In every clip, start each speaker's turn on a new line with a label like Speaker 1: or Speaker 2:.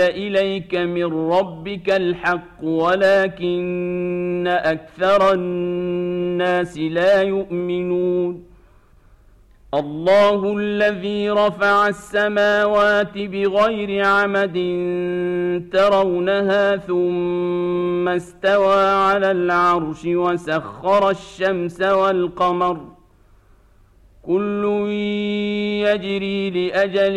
Speaker 1: إليك من ربك الحق ولكن أكثر الناس لا يؤمنون. الله الذي رفع السماوات بغير عمد ترونها ثم استوى على العرش وسخر الشمس والقمر. كل يجري لأجل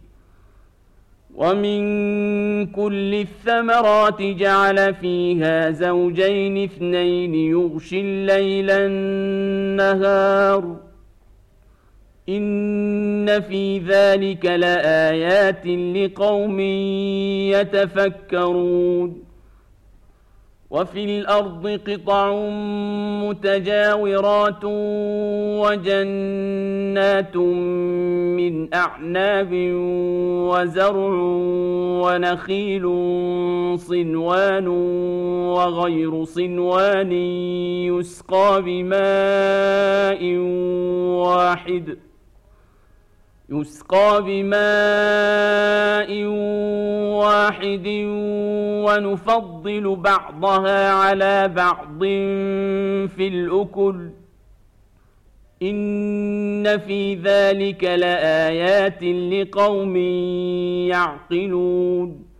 Speaker 1: ومن كل الثمرات جعل فيها زوجين اثنين يغشي الليل النهار ان في ذلك لايات لقوم يتفكرون وفي الأرض قطع متجاورات وجنات من أعناب وزرع ونخيل صنوان وغير صنوان يسقى بماء واحد يسقى بماء واحد ونفضل بعضها على بعض في الاكل ان في ذلك لايات لقوم يعقلون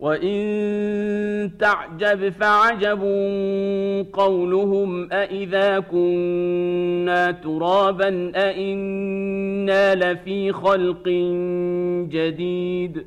Speaker 1: وان تعجب فعجب قولهم أإذا كنا ترابا أإنا لفي خلق جديد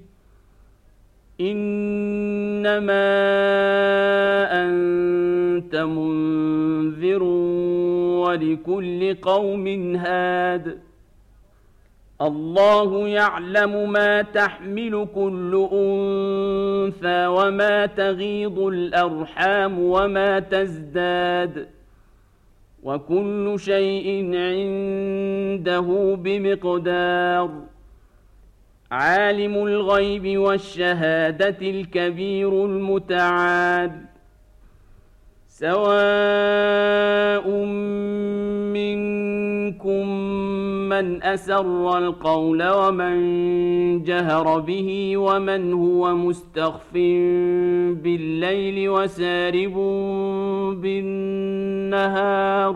Speaker 1: إنما أنت منذر ولكل قوم هاد. الله يعلم ما تحمل كل أنثى وما تغيض الأرحام وما تزداد. وكل شيء عنده بمقدار. عالم الغيب والشهادة الكبير المتعال سواء منكم من أسر القول ومن جهر به ومن هو مستخف بالليل وسارب بالنهار.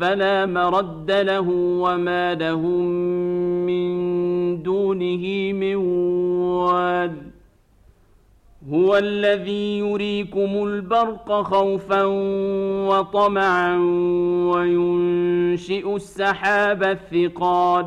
Speaker 1: فلا مرد له وما لهم من دونه من واد هو الذي يريكم البرق خوفا وطمعا وينشئ السحاب الثقال.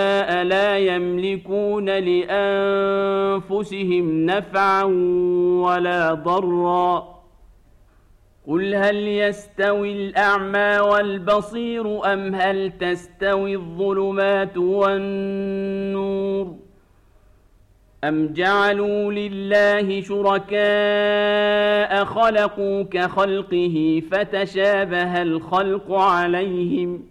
Speaker 1: لا يملكون لأنفسهم نفعا ولا ضرا. قل هل يستوي الأعمى والبصير أم هل تستوي الظلمات والنور؟ أم جعلوا لله شركاء خلقوا كخلقه فتشابه الخلق عليهم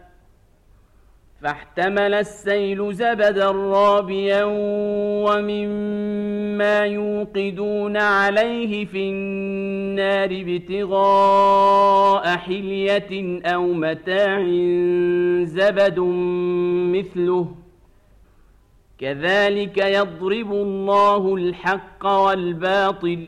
Speaker 1: فاحتمل السيل زبدا رابيا ومما يوقدون عليه في النار ابتغاء حلية أو متاع زبد مثله. كذلك يضرب الله الحق والباطل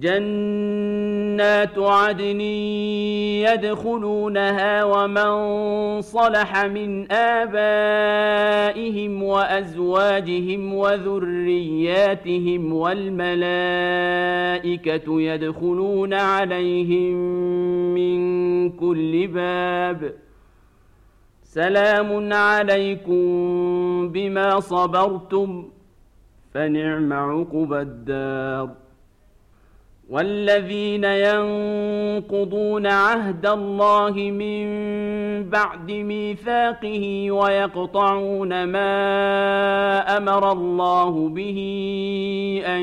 Speaker 1: جنات عدن يدخلونها ومن صلح من آبائهم وأزواجهم وذرياتهم والملائكة يدخلون عليهم من كل باب. سلام عليكم بما صبرتم فنعم عقبى الدار. والذين ينقضون عهد الله من بعد ميثاقه ويقطعون ما أمر الله به أن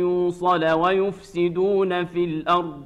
Speaker 1: يوصل ويفسدون في الأرض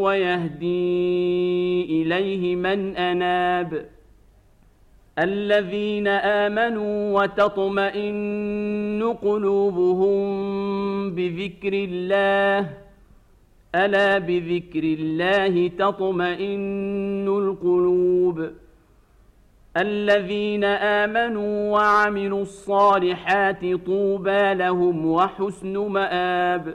Speaker 1: ويهدي إليه من أناب الذين آمنوا وتطمئن قلوبهم بذكر الله ألا بذكر الله تطمئن القلوب الذين آمنوا وعملوا الصالحات طوبى لهم وحسن مآب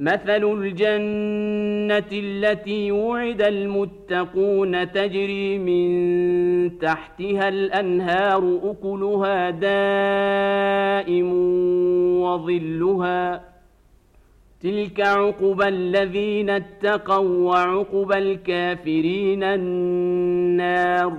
Speaker 1: مثل الجنة التي وعد المتقون تجري من تحتها الأنهار أكلها دائم وظلها. تلك عقبى الذين اتقوا وعقبى الكافرين النار.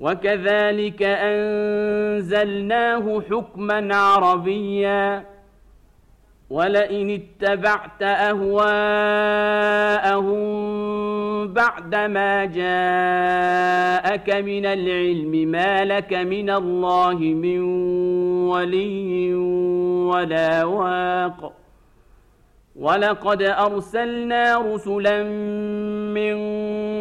Speaker 1: وكذلك أنزلناه حكما عربيا. ولئن اتبعت أهواءهم بعدما جاءك من العلم ما لك من الله من ولي ولا واق. ولقد أرسلنا رسلا من